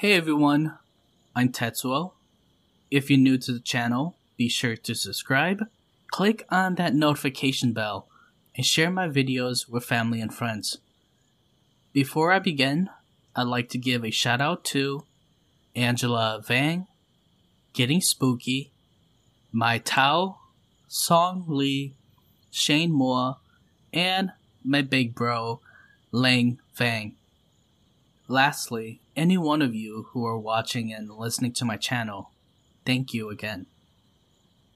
Hey everyone, I'm Tetsuo. If you're new to the channel, be sure to subscribe, click on that notification bell, and share my videos with family and friends. Before I begin, I'd like to give a shout out to Angela Vang, Getting Spooky, Mai Tao, Song Lee, Shane Moore, and my big bro, Lang Fang. Lastly, any one of you who are watching and listening to my channel, thank you again.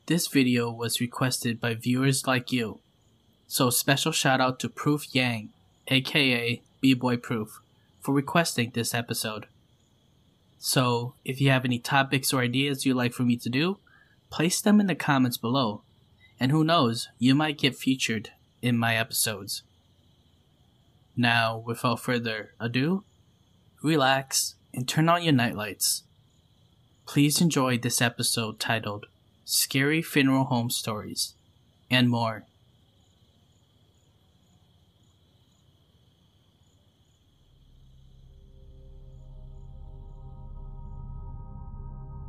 This video was requested by viewers like you, so special shout out to Proof Yang, aka B-Boy Proof, for requesting this episode. So, if you have any topics or ideas you'd like for me to do, place them in the comments below, and who knows, you might get featured in my episodes. Now, without further ado, relax and turn on your nightlights. Please enjoy this episode titled Scary Funeral Home Stories and more.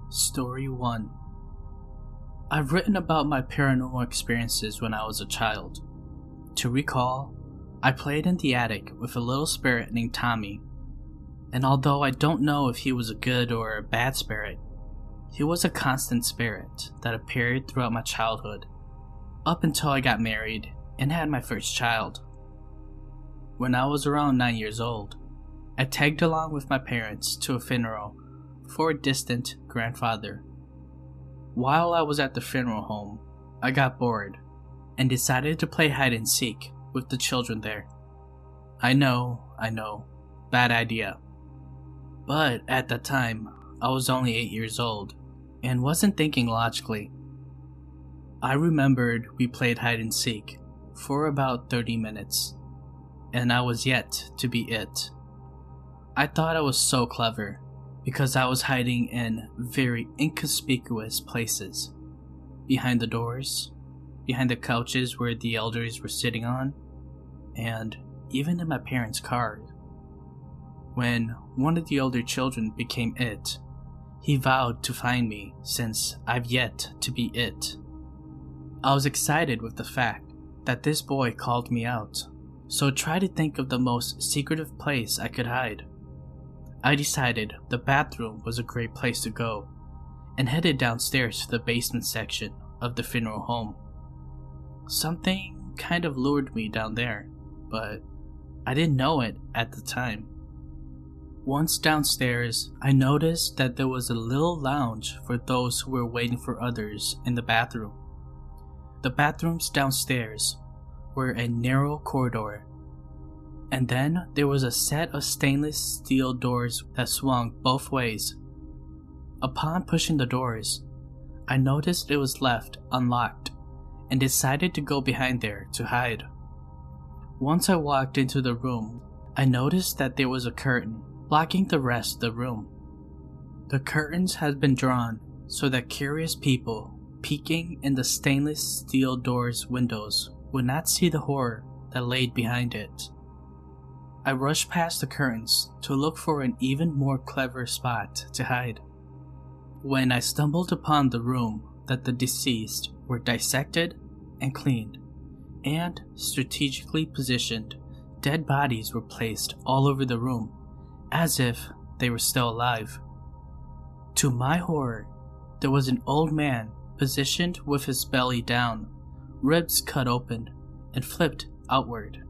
Story 1 I've written about my paranormal experiences when I was a child. To recall, I played in the attic with a little spirit named Tommy, and although I don't know if he was a good or a bad spirit, he was a constant spirit that appeared throughout my childhood, up until I got married and had my first child. When I was around 9 years old, I tagged along with my parents to a funeral for a distant grandfather. While I was at the funeral home, I got bored and decided to play hide and seek with the children there. I know, I know, bad idea. But at that time, I was only 8 years old and wasn't thinking logically. I remembered we played hide and seek for about 30 minutes, and I was yet to be it. I thought I was so clever because I was hiding in very inconspicuous places behind the doors, behind the couches where the elders were sitting on, and even in my parents' car. When one of the older children became it, he vowed to find me since I've yet to be it. I was excited with the fact that this boy called me out, so tried to think of the most secretive place I could hide. I decided the bathroom was a great place to go and headed downstairs to the basement section of the funeral home. Something kind of lured me down there, but I didn't know it at the time. Once downstairs, I noticed that there was a little lounge for those who were waiting for others in the bathroom. The bathrooms downstairs were a narrow corridor, and then there was a set of stainless steel doors that swung both ways. Upon pushing the doors, I noticed it was left unlocked and decided to go behind there to hide. Once I walked into the room, I noticed that there was a curtain blocking the rest of the room. The curtains had been drawn so that curious people peeking in the stainless steel door's windows would not see the horror that laid behind it. I rushed past the curtains to look for an even more clever spot to hide. When I stumbled upon the room that the deceased were dissected and cleaned, and strategically positioned, dead bodies were placed all over the room as if they were still alive. To my horror, there was an old man positioned with his belly down, ribs cut open and flipped outward,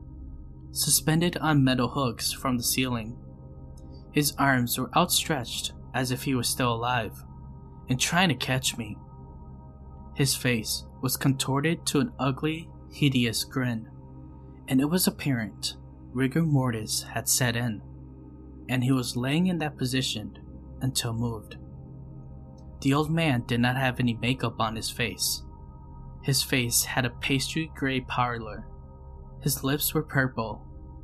suspended on metal hooks from the ceiling. His arms were outstretched as if he was still alive and trying to catch me. His face was contorted to an ugly, hideous grin, and it was apparent rigor mortis had set in, and he was laying in that position until moved. The old man did not have any makeup on his face. His face had a pastry gray pallor. His lips were purple,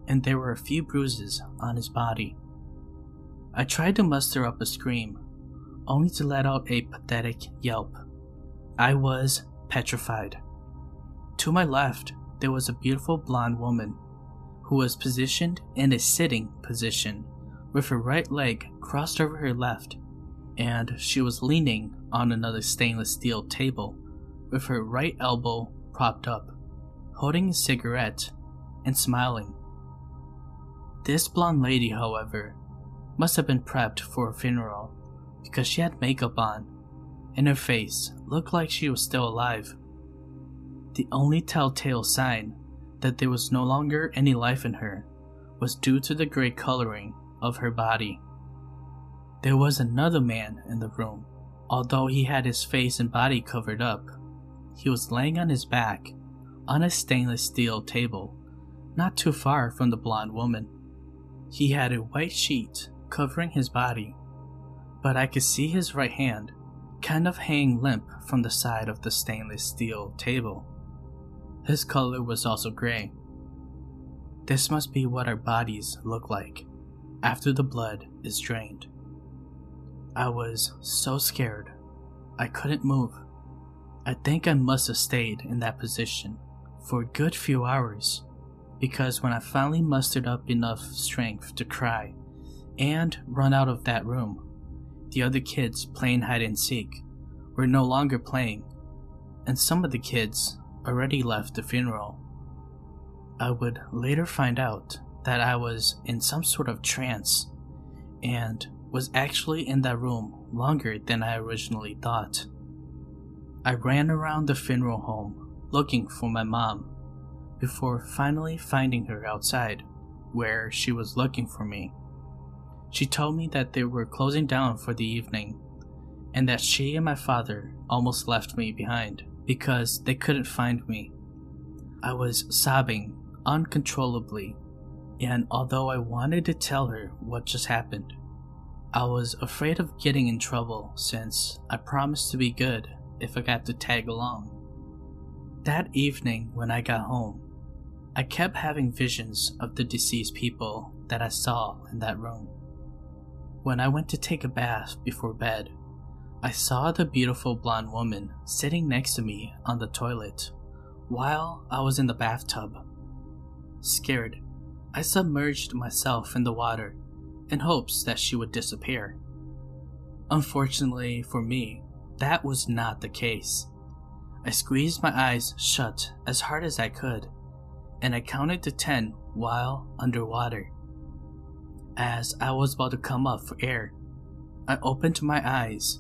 and there were a few bruises on his body. I tried to muster up a scream, only to let out a pathetic yelp. I was petrified. To my left, there was a beautiful blonde woman who was positioned in a sitting position with her right leg crossed over her left, and she was leaning on another stainless steel table with her right elbow propped up, holding a cigarette and smiling. This blonde lady, however, must have been prepped for a funeral because she had makeup on and her face looked like she was still alive. The only telltale sign that there was no longer any life in her was due to the gray coloring of her body. There was another man in the room. Although he had his face and body covered up, he was laying on his back on a stainless steel table, not too far from the blonde woman. He had a white sheet covering his body, but I could see his right hand kind of hang limp from the side of the stainless steel table. His color was also gray. This must be what our bodies look like after the blood is drained. I was so scared, I couldn't move. I think I must have stayed in that position for a good few hours because when I finally mustered up enough strength to cry and run out of that room, the other kids playing hide and seek were no longer playing, and some of the kids already left the funeral. I would later find out that I was in some sort of trance and was actually in that room longer than I originally thought. I ran around the funeral home looking for my mom before finally finding her outside where she was looking for me. She told me that they were closing down for the evening and that she and my father almost left me behind because they couldn't find me. I was sobbing uncontrollably, and although I wanted to tell her what just happened, I was afraid of getting in trouble since I promised to be good if I got to tag along. That evening, when I got home, I kept having visions of the deceased people that I saw in that room. When I went to take a bath before bed, I saw the beautiful blonde woman sitting next to me on the toilet while I was in the bathtub. Scared, I submerged myself in the water in hopes that she would disappear. Unfortunately for me, that was not the case. I squeezed my eyes shut as hard as I could, and I counted to ten while underwater. As I was about to come up for air, I opened my eyes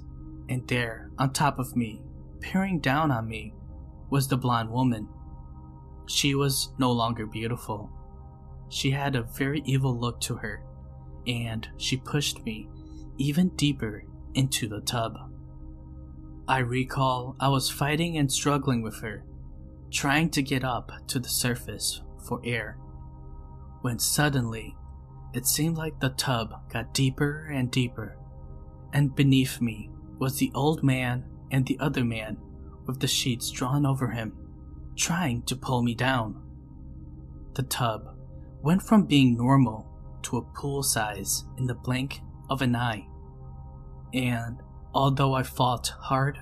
and there, on top of me, peering down on me, was the blonde woman. She was no longer beautiful. She had a very evil look to her, and she pushed me even deeper into the tub. I recall I was fighting and struggling with her, trying to get up to the surface for air, when suddenly it seemed like the tub got deeper and deeper, and beneath me was the old man and the other man with the sheets drawn over him, trying to pull me down. The tub went from being normal to a pool size in the blink of an eye. And although I fought hard,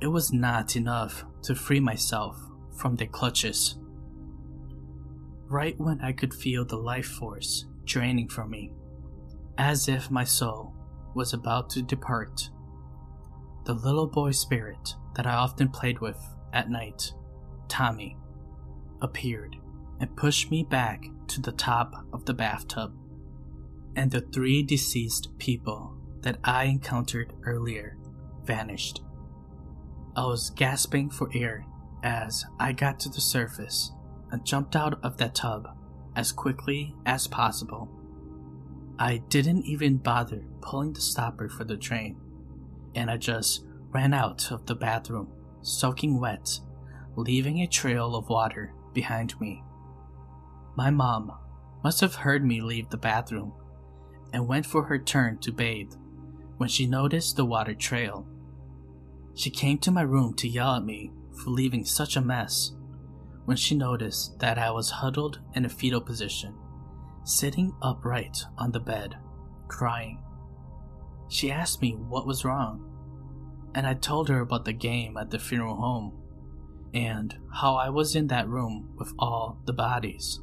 it was not enough to free myself from their clutches. Right when I could feel the life force draining from me, as if my soul was about to depart, the little boy spirit that I often played with at night, Tommy, appeared and pushed me back to the top of the bathtub. And the three deceased people that I encountered earlier vanished. I was gasping for air as I got to the surface and jumped out of that tub as quickly as possible. I didn't even bother pulling the stopper for the drain and I just ran out of the bathroom, soaking wet, leaving a trail of water behind me. My mom must have heard me leave the bathroom and went for her turn to bathe when she noticed the water trail. She came to my room to yell at me for leaving such a mess when she noticed that I was huddled in a fetal position, sitting upright on the bed, crying. She asked me what was wrong, and I told her about the game at the funeral home and how I was in that room with all the bodies.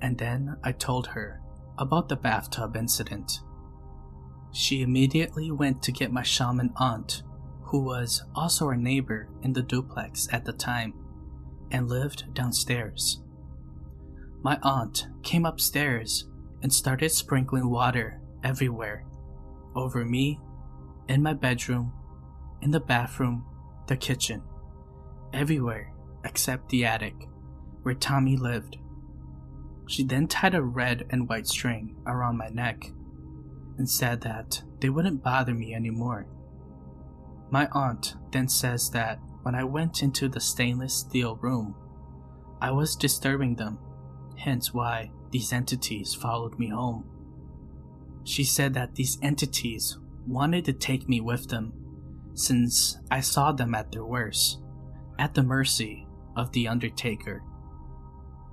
And then I told her about the bathtub incident. She immediately went to get my shaman aunt, who was also our neighbor in the duplex at the time, and lived downstairs. My aunt came upstairs and started sprinkling water everywhere over me, in my bedroom, in the bathroom, the kitchen, everywhere except the attic where Tommy lived. She then tied a red and white string around my neck and said that they wouldn't bother me anymore. My aunt then says that when I went into the stainless steel room, I was disturbing them, hence why these entities followed me home. She said that these entities wanted to take me with them since I saw them at their worst, at the mercy of the Undertaker.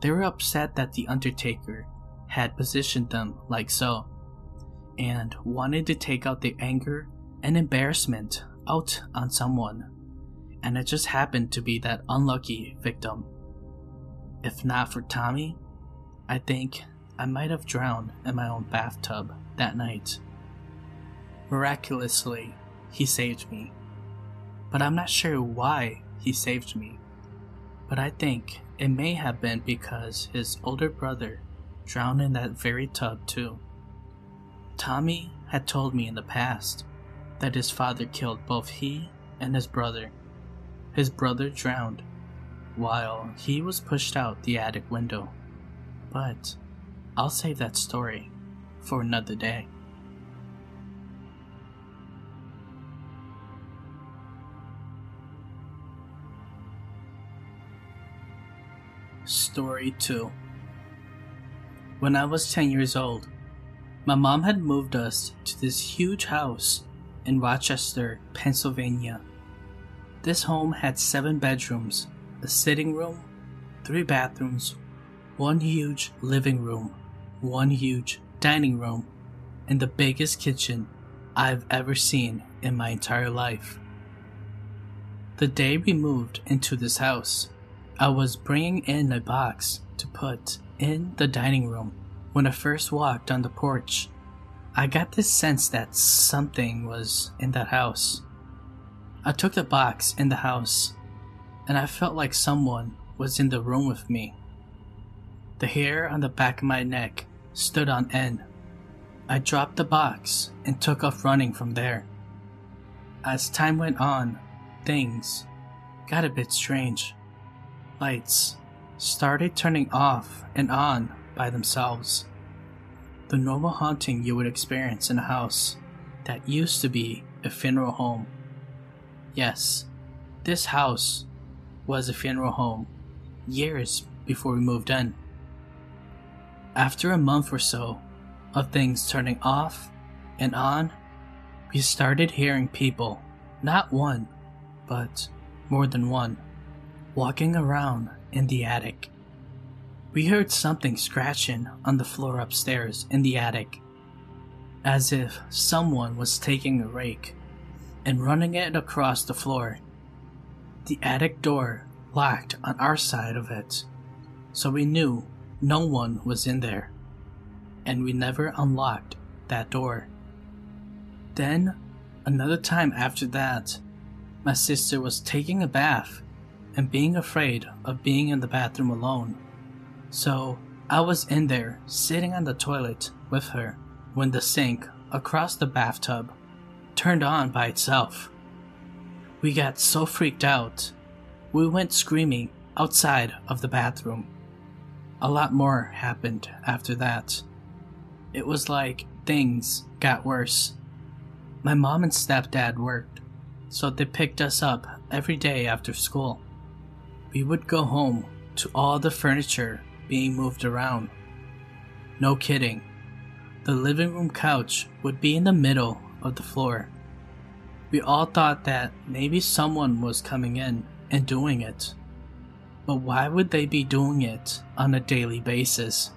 They were upset that the Undertaker had positioned them like so, and wanted to take out the anger and embarrassment out on someone, and it just happened to be that unlucky victim. If not for Tommy, I think I might have drowned in my own bathtub that night. Miraculously, he saved me. But I'm not sure why he saved me. But I think it may have been because his older brother drowned in that very tub, too. Tommy had told me in the past that his father killed both he and his brother. His brother drowned while he was pushed out the attic window. But I'll save that story for another day. Story 2 When I was 10 years old, my mom had moved us to this huge house in Rochester, Pennsylvania. This home had seven bedrooms, a sitting room, three bathrooms, one huge living room, one huge dining room, and the biggest kitchen I've ever seen in my entire life. The day we moved into this house, I was bringing in a box to put in the dining room when I first walked on the porch. I got this sense that something was in that house. I took the box in the house and I felt like someone was in the room with me. The hair on the back of my neck stood on end. I dropped the box and took off running from there. As time went on, things got a bit strange lights started turning off and on by themselves. The normal haunting you would experience in a house that used to be a funeral home. Yes, this house was a funeral home years before we moved in. After a month or so of things turning off and on, we started hearing people, not one, but more than one walking around in the attic. We heard something scratching on the floor upstairs in the attic, as if someone was taking a rake and running it across the floor. The attic door locked on our side of it, so we knew no one was in there, and we never unlocked that door. Then, another time after that, my sister was taking a bath and being afraid of being in the bathroom alone. So I was in there sitting on the toilet with her when the sink across the bathtub turned on by itself. We got so freaked out, we went screaming outside of the bathroom. A lot more happened after that. It was like things got worse. My mom and stepdad worked, so they picked us up every day after school we would go home to all the furniture being moved around. No kidding. The living room couch would be in the middle of the floor. We all thought that maybe someone was coming in and doing it. But why would they be doing it on a daily basis?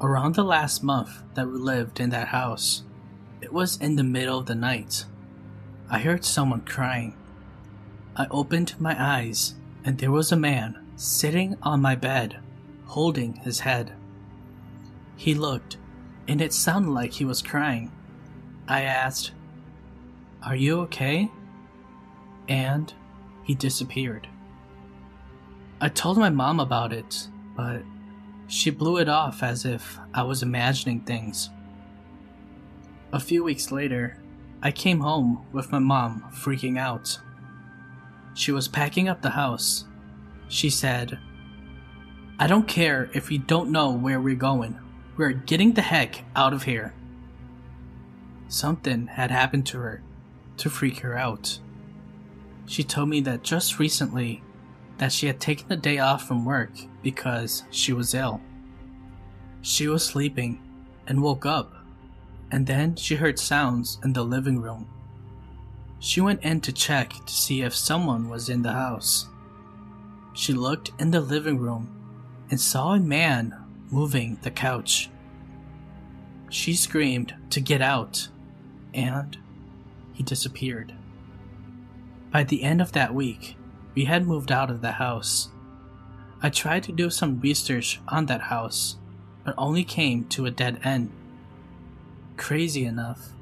Around the last month that we lived in that house, it was in the middle of the night. I heard someone crying. I opened my eyes and there was a man sitting on my bed, holding his head. He looked and it sounded like he was crying. I asked, Are you okay? And he disappeared. I told my mom about it, but she blew it off as if I was imagining things. A few weeks later, I came home with my mom freaking out. She was packing up the house. She said, I don't care if we don't know where we're going. We're getting the heck out of here. Something had happened to her to freak her out. She told me that just recently that she had taken the day off from work because she was ill. She was sleeping and woke up, and then she heard sounds in the living room. She went in to check to see if someone was in the house. She looked in the living room and saw a man moving the couch. She screamed to get out, and he disappeared. By the end of that week, we had moved out of the house. I tried to do some research on that house, but only came to a dead end. Crazy enough,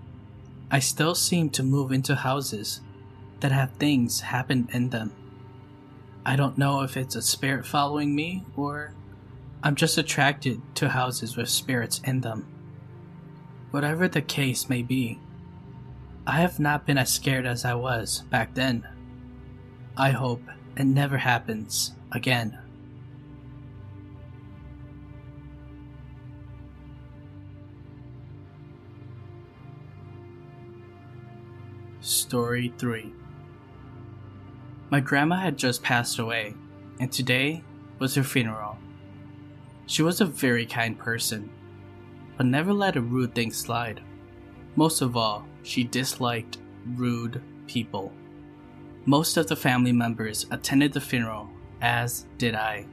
I still seem to move into houses that have things happen in them. I don't know if it's a spirit following me or I'm just attracted to houses with spirits in them. Whatever the case may be, I have not been as scared as I was back then. I hope it never happens again. Story 3 My grandma had just passed away, and today was her funeral. She was a very kind person, but never let a rude thing slide. Most of all, she disliked rude people. Most of the family members attended the funeral, as did I.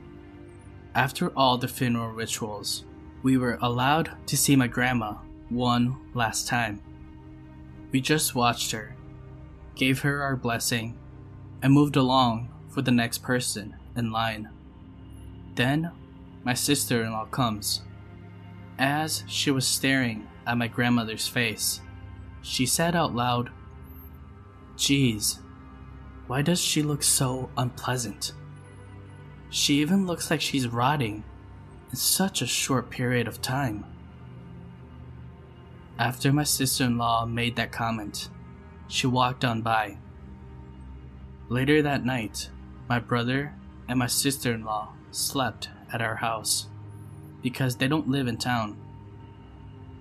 After all the funeral rituals, we were allowed to see my grandma one last time. We just watched her gave her our blessing, and moved along for the next person in line. Then, my sister in law comes. As she was staring at my grandmother's face, she said out loud, Geez, why does she look so unpleasant? She even looks like she's rotting in such a short period of time. After my sister in law made that comment, she walked on by. Later that night, my brother and my sister in law slept at our house because they don't live in town.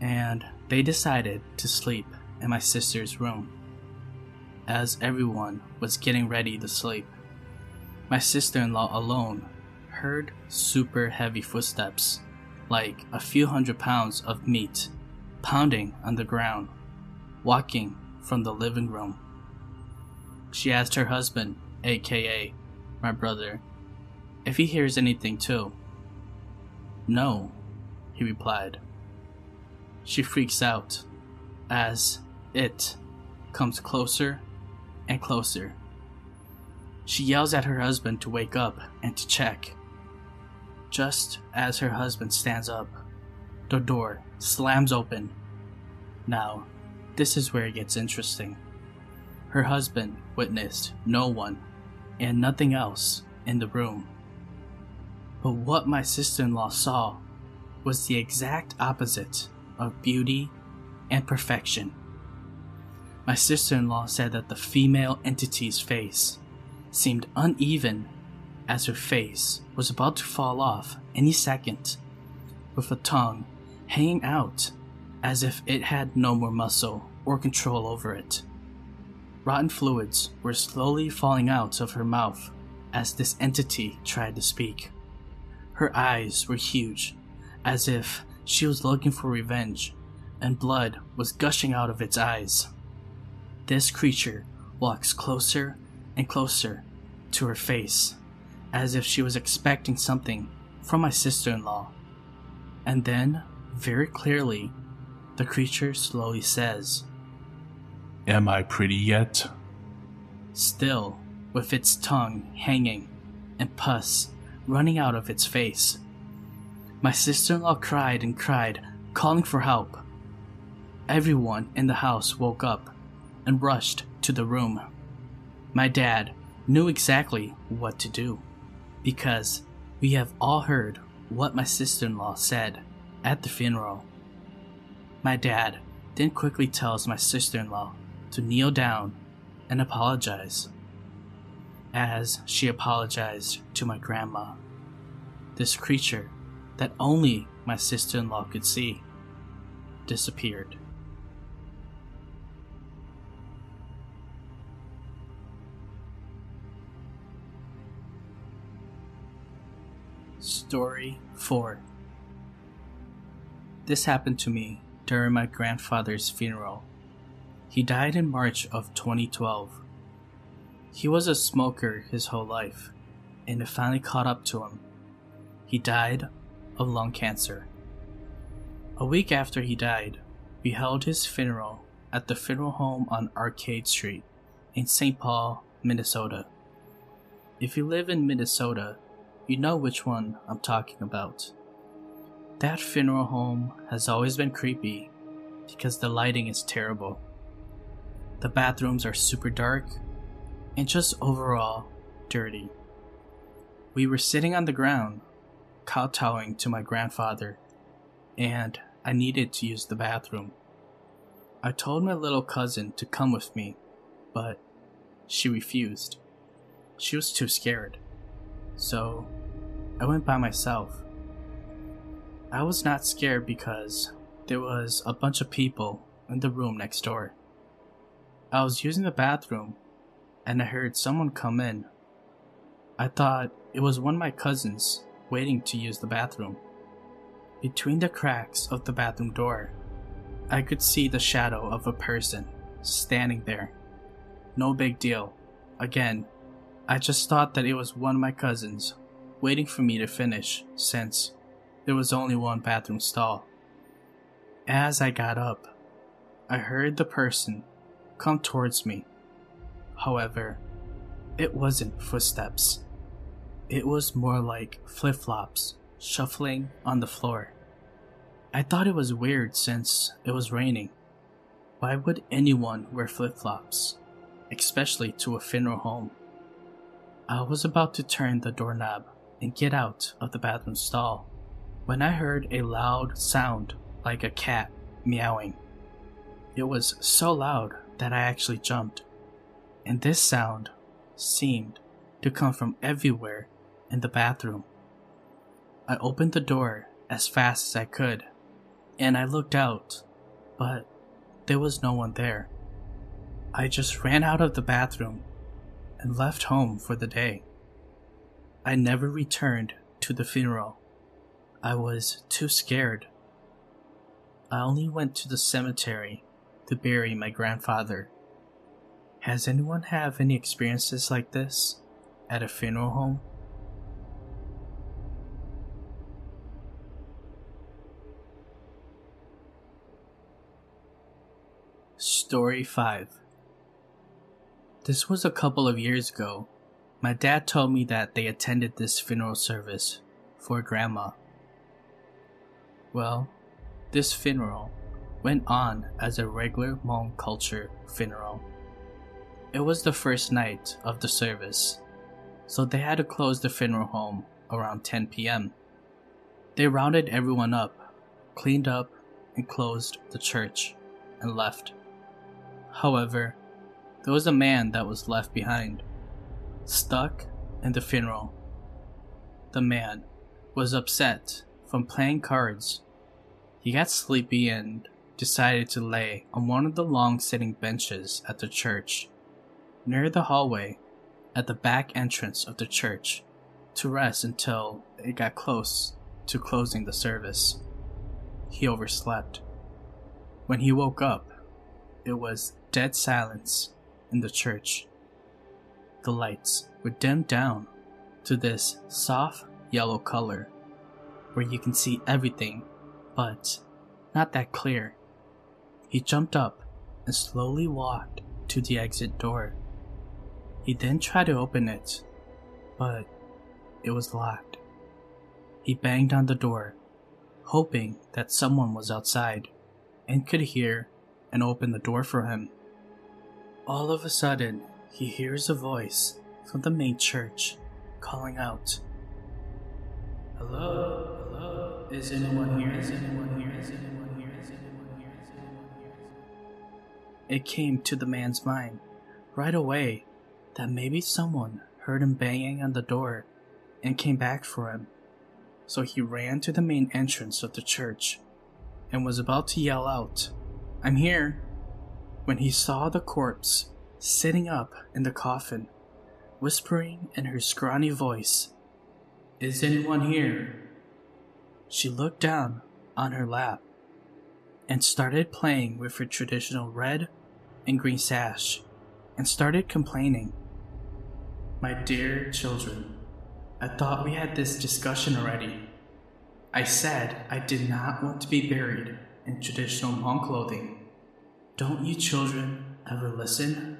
And they decided to sleep in my sister's room. As everyone was getting ready to sleep, my sister in law alone heard super heavy footsteps, like a few hundred pounds of meat, pounding on the ground, walking from the living room. She asked her husband, aka my brother, if he hears anything too. No, he replied. She freaks out as it comes closer and closer. She yells at her husband to wake up and to check. Just as her husband stands up, the door slams open. Now, this is where it gets interesting. Her husband witnessed no one and nothing else in the room. But what my sister in law saw was the exact opposite of beauty and perfection. My sister in law said that the female entity's face seemed uneven as her face was about to fall off any second, with a tongue hanging out as if it had no more muscle or control over it. Rotten fluids were slowly falling out of her mouth as this entity tried to speak. Her eyes were huge, as if she was looking for revenge, and blood was gushing out of its eyes. This creature walks closer and closer to her face, as if she was expecting something from my sister in law. And then, very clearly, the creature slowly says, Am I pretty yet? Still, with its tongue hanging and pus running out of its face. My sister in law cried and cried calling for help. Everyone in the house woke up and rushed to the room. My dad knew exactly what to do because we have all heard what my sister in law said at the funeral. My dad then quickly tells my sister in law to kneel down and apologize, as she apologized to my grandma. This creature that only my sister in law could see disappeared. Story 4 This happened to me during my grandfather's funeral. He died in March of 2012. He was a smoker his whole life, and it finally caught up to him. He died of lung cancer. A week after he died, we held his funeral at the funeral home on Arcade Street in St. Paul, Minnesota. If you live in Minnesota, you know which one I'm talking about. That funeral home has always been creepy because the lighting is terrible. The bathrooms are super dark and just overall dirty. We were sitting on the ground, kowtowing to my grandfather, and I needed to use the bathroom. I told my little cousin to come with me, but she refused. She was too scared. So I went by myself. I was not scared because there was a bunch of people in the room next door. I was using the bathroom and I heard someone come in. I thought it was one of my cousins waiting to use the bathroom. Between the cracks of the bathroom door, I could see the shadow of a person standing there. No big deal. Again, I just thought that it was one of my cousins waiting for me to finish since there was only one bathroom stall. As I got up, I heard the person come towards me. However, it wasn't footsteps. It was more like flip flops shuffling on the floor. I thought it was weird since it was raining. Why would anyone wear flip flops, especially to a funeral home? I was about to turn the doorknob and get out of the bathroom stall when I heard a loud sound like a cat meowing. It was so loud that I actually jumped, and this sound seemed to come from everywhere in the bathroom. I opened the door as fast as I could, and I looked out, but there was no one there. I just ran out of the bathroom and left home for the day. I never returned to the funeral I was too scared. I only went to the cemetery to bury my grandfather. Has anyone have any experiences like this at a funeral home? Story 5 This was a couple of years ago. My dad told me that they attended this funeral service for grandma. Well, this funeral went on as a regular Hmong culture funeral. It was the first night of the service, so they had to close the funeral home around 10 p.m. They rounded everyone up, cleaned up, and closed the church and left. However, there was a man that was left behind, stuck in the funeral. The man was upset from playing cards. He got sleepy and decided to lay on one of the long sitting benches at the church, near the hallway at the back entrance of the church, to rest until it got close to closing the service. He overslept. When he woke up, it was dead silence in the church. The lights were dimmed down to this soft yellow color where you can see everything, but not that clear. He jumped up and slowly walked to the exit door. He then tried to open it, but it was locked. He banged on the door, hoping that someone was outside and could hear and open the door for him. All of a sudden, he hears a voice from the main church calling out, Hello, is anyone here? Is anyone here? Is anyone here? Is anyone here? Is anyone here? It came to the man's mind right away that maybe someone heard him banging on the door and came back for him. So he ran to the main entrance of the church and was about to yell out, I'm here, when he saw the corpse sitting up in the coffin, whispering in her scrawny voice, Is anyone here? She looked down on her lap and started playing with her traditional red and green sash and started complaining. My dear children, I thought we had this discussion already. I said I did not want to be buried in traditional Hmong clothing. Don't you children ever listen?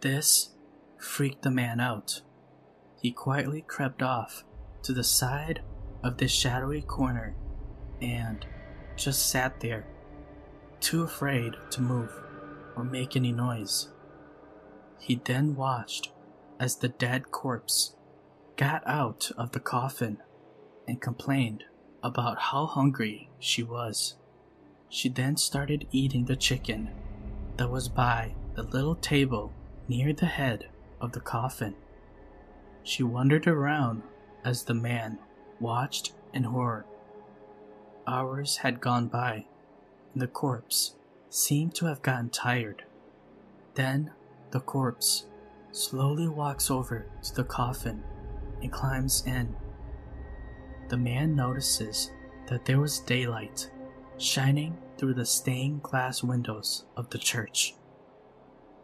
This freaked the man out. He quietly crept off to the side of this shadowy corner and just sat there, too afraid to move or make any noise. He then watched as the dead corpse got out of the coffin and complained about how hungry she was. She then started eating the chicken that was by the little table near the head of the coffin. She wandered around as the man watched in horror. Hours had gone by, and the corpse seemed to have gotten tired. Then the corpse slowly walks over to the coffin and climbs in. The man notices that there was daylight shining through the stained glass windows of the church.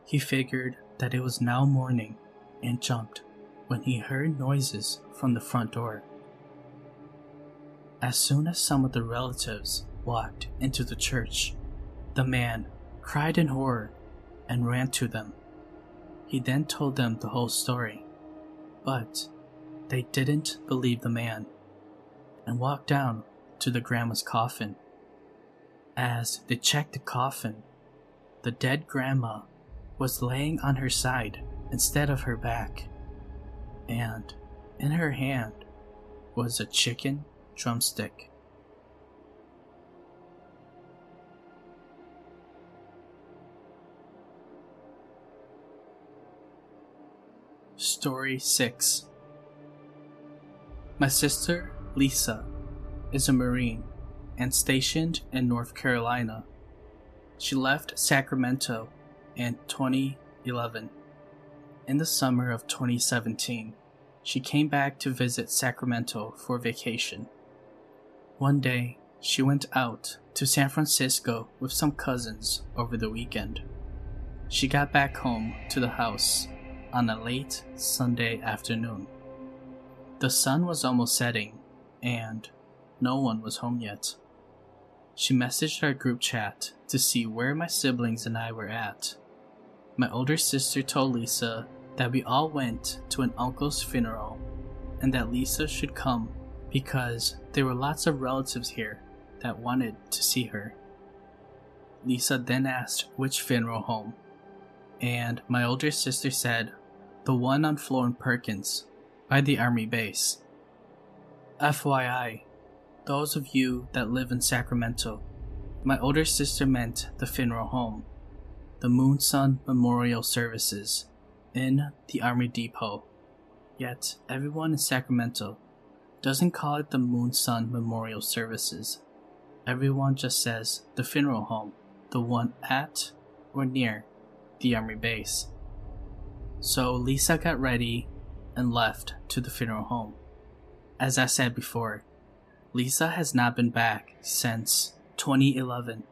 He figured that it was now morning and jumped when he heard noises from the front door. As soon as some of the relatives walked into the church, the man cried in horror and ran to them. He then told them the whole story, but they didn't believe the man and walked down to the grandma's coffin. As they checked the coffin, the dead grandma was laying on her side instead of her back, and in her hand was a chicken drumstick. Story 6 My sister, Lisa, is a Marine and stationed in North Carolina. She left Sacramento in 2011. In the summer of 2017, she came back to visit Sacramento for vacation. One day, she went out to San Francisco with some cousins over the weekend. She got back home to the house on a late Sunday afternoon. The sun was almost setting, and no one was home yet. She messaged our group chat to see where my siblings and I were at. My older sister told Lisa that we all went to an uncle's funeral and that Lisa should come because there were lots of relatives here that wanted to see her. Lisa then asked which funeral home, and my older sister said the one on Florin Perkins by the army base. FYI, those of you that live in Sacramento, my older sister meant the funeral home, the Moon Sun Memorial Services, in the Army Depot. Yet, everyone in Sacramento doesn't call it the Moon Sun Memorial Services. Everyone just says the funeral home, the one at or near the Army base. So Lisa got ready and left to the funeral home. As I said before, Lisa has not been back since 2011.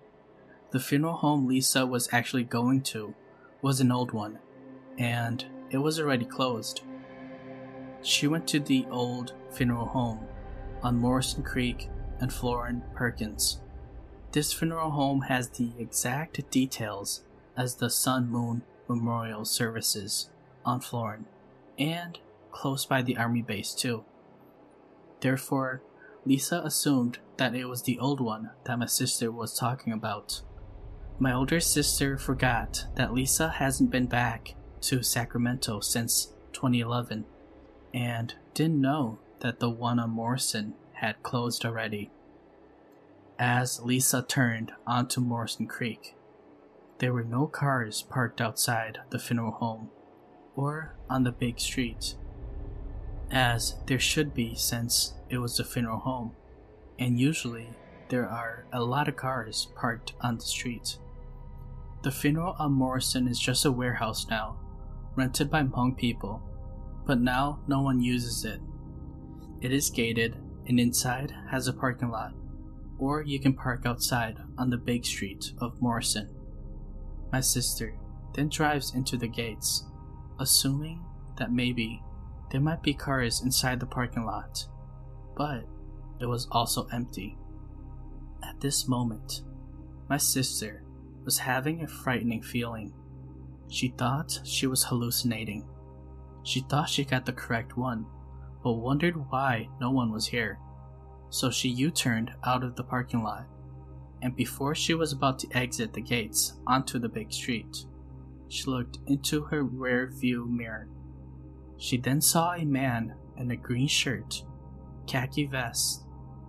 The funeral home Lisa was actually going to was an old one, and it was already closed. She went to the old funeral home on Morrison Creek and Florin Perkins. This funeral home has the exact details as the Sun Moon Memorial Services on Florin, and close by the army base too. Therefore, Lisa assumed that it was the old one that my sister was talking about. My older sister forgot that Lisa hasn't been back to Sacramento since 2011 and didn't know that the one on Morrison had closed already. As Lisa turned onto Morrison Creek, there were no cars parked outside the funeral home or on the big street, as there should be since it was a funeral home, and usually there are a lot of cars parked on the street. The funeral on Morrison is just a warehouse now, rented by Hmong people, but now no one uses it. It is gated and inside has a parking lot, or you can park outside on the big street of Morrison. My sister then drives into the gates, assuming that maybe there might be cars inside the parking lot, but it was also empty. At this moment, my sister was having a frightening feeling. She thought she was hallucinating. She thought she got the correct one, but wondered why no one was here. So she U turned out of the parking lot, and before she was about to exit the gates onto the big street, she looked into her rear view mirror. She then saw a man in a green shirt, khaki vest,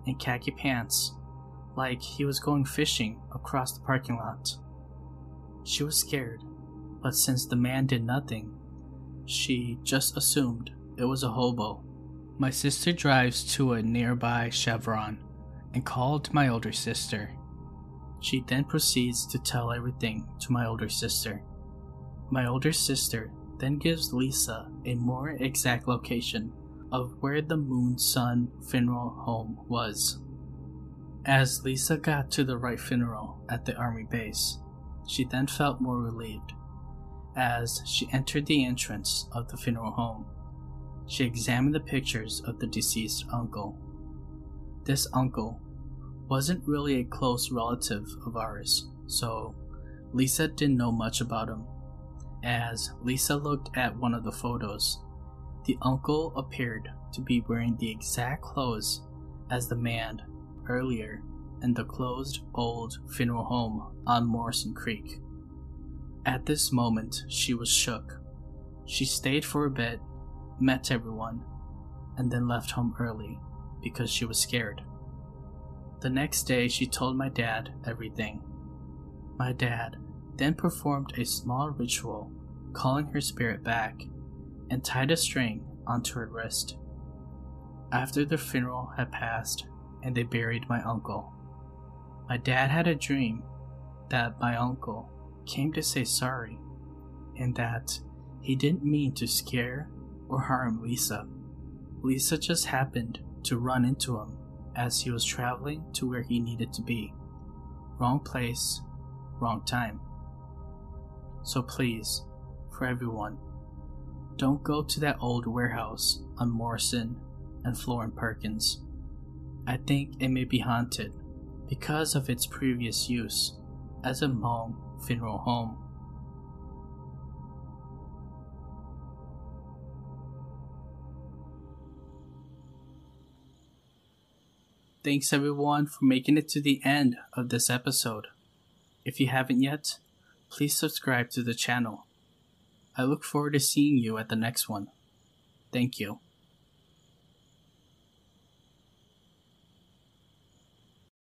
and khaki pants, like he was going fishing across the parking lot. She was scared, but since the man did nothing, she just assumed it was a hobo. My sister drives to a nearby Chevron and called my older sister. She then proceeds to tell everything to my older sister. My older sister then gives Lisa a more exact location of where the Moon Sun funeral home was. As Lisa got to the right funeral at the army base, she then felt more relieved. As she entered the entrance of the funeral home, she examined the pictures of the deceased uncle. This uncle wasn't really a close relative of ours, so Lisa didn't know much about him. As Lisa looked at one of the photos, the uncle appeared to be wearing the exact clothes as the man earlier in the closed old funeral home on Morrison Creek. At this moment, she was shook. She stayed for a bit, met everyone, and then left home early because she was scared. The next day, she told my dad everything. My dad then performed a small ritual calling her spirit back and tied a string onto her wrist. After the funeral had passed and they buried my uncle, my dad had a dream that my uncle came to say sorry and that he didn't mean to scare or harm Lisa. Lisa just happened to run into him as he was traveling to where he needed to be. Wrong place, wrong time. So please, for everyone, don't go to that old warehouse on Morrison and Florin Perkins. I think it may be haunted because of its previous use as a Hmong funeral home. Thanks everyone for making it to the end of this episode. If you haven't yet, please subscribe to the channel. I look forward to seeing you at the next one. Thank you.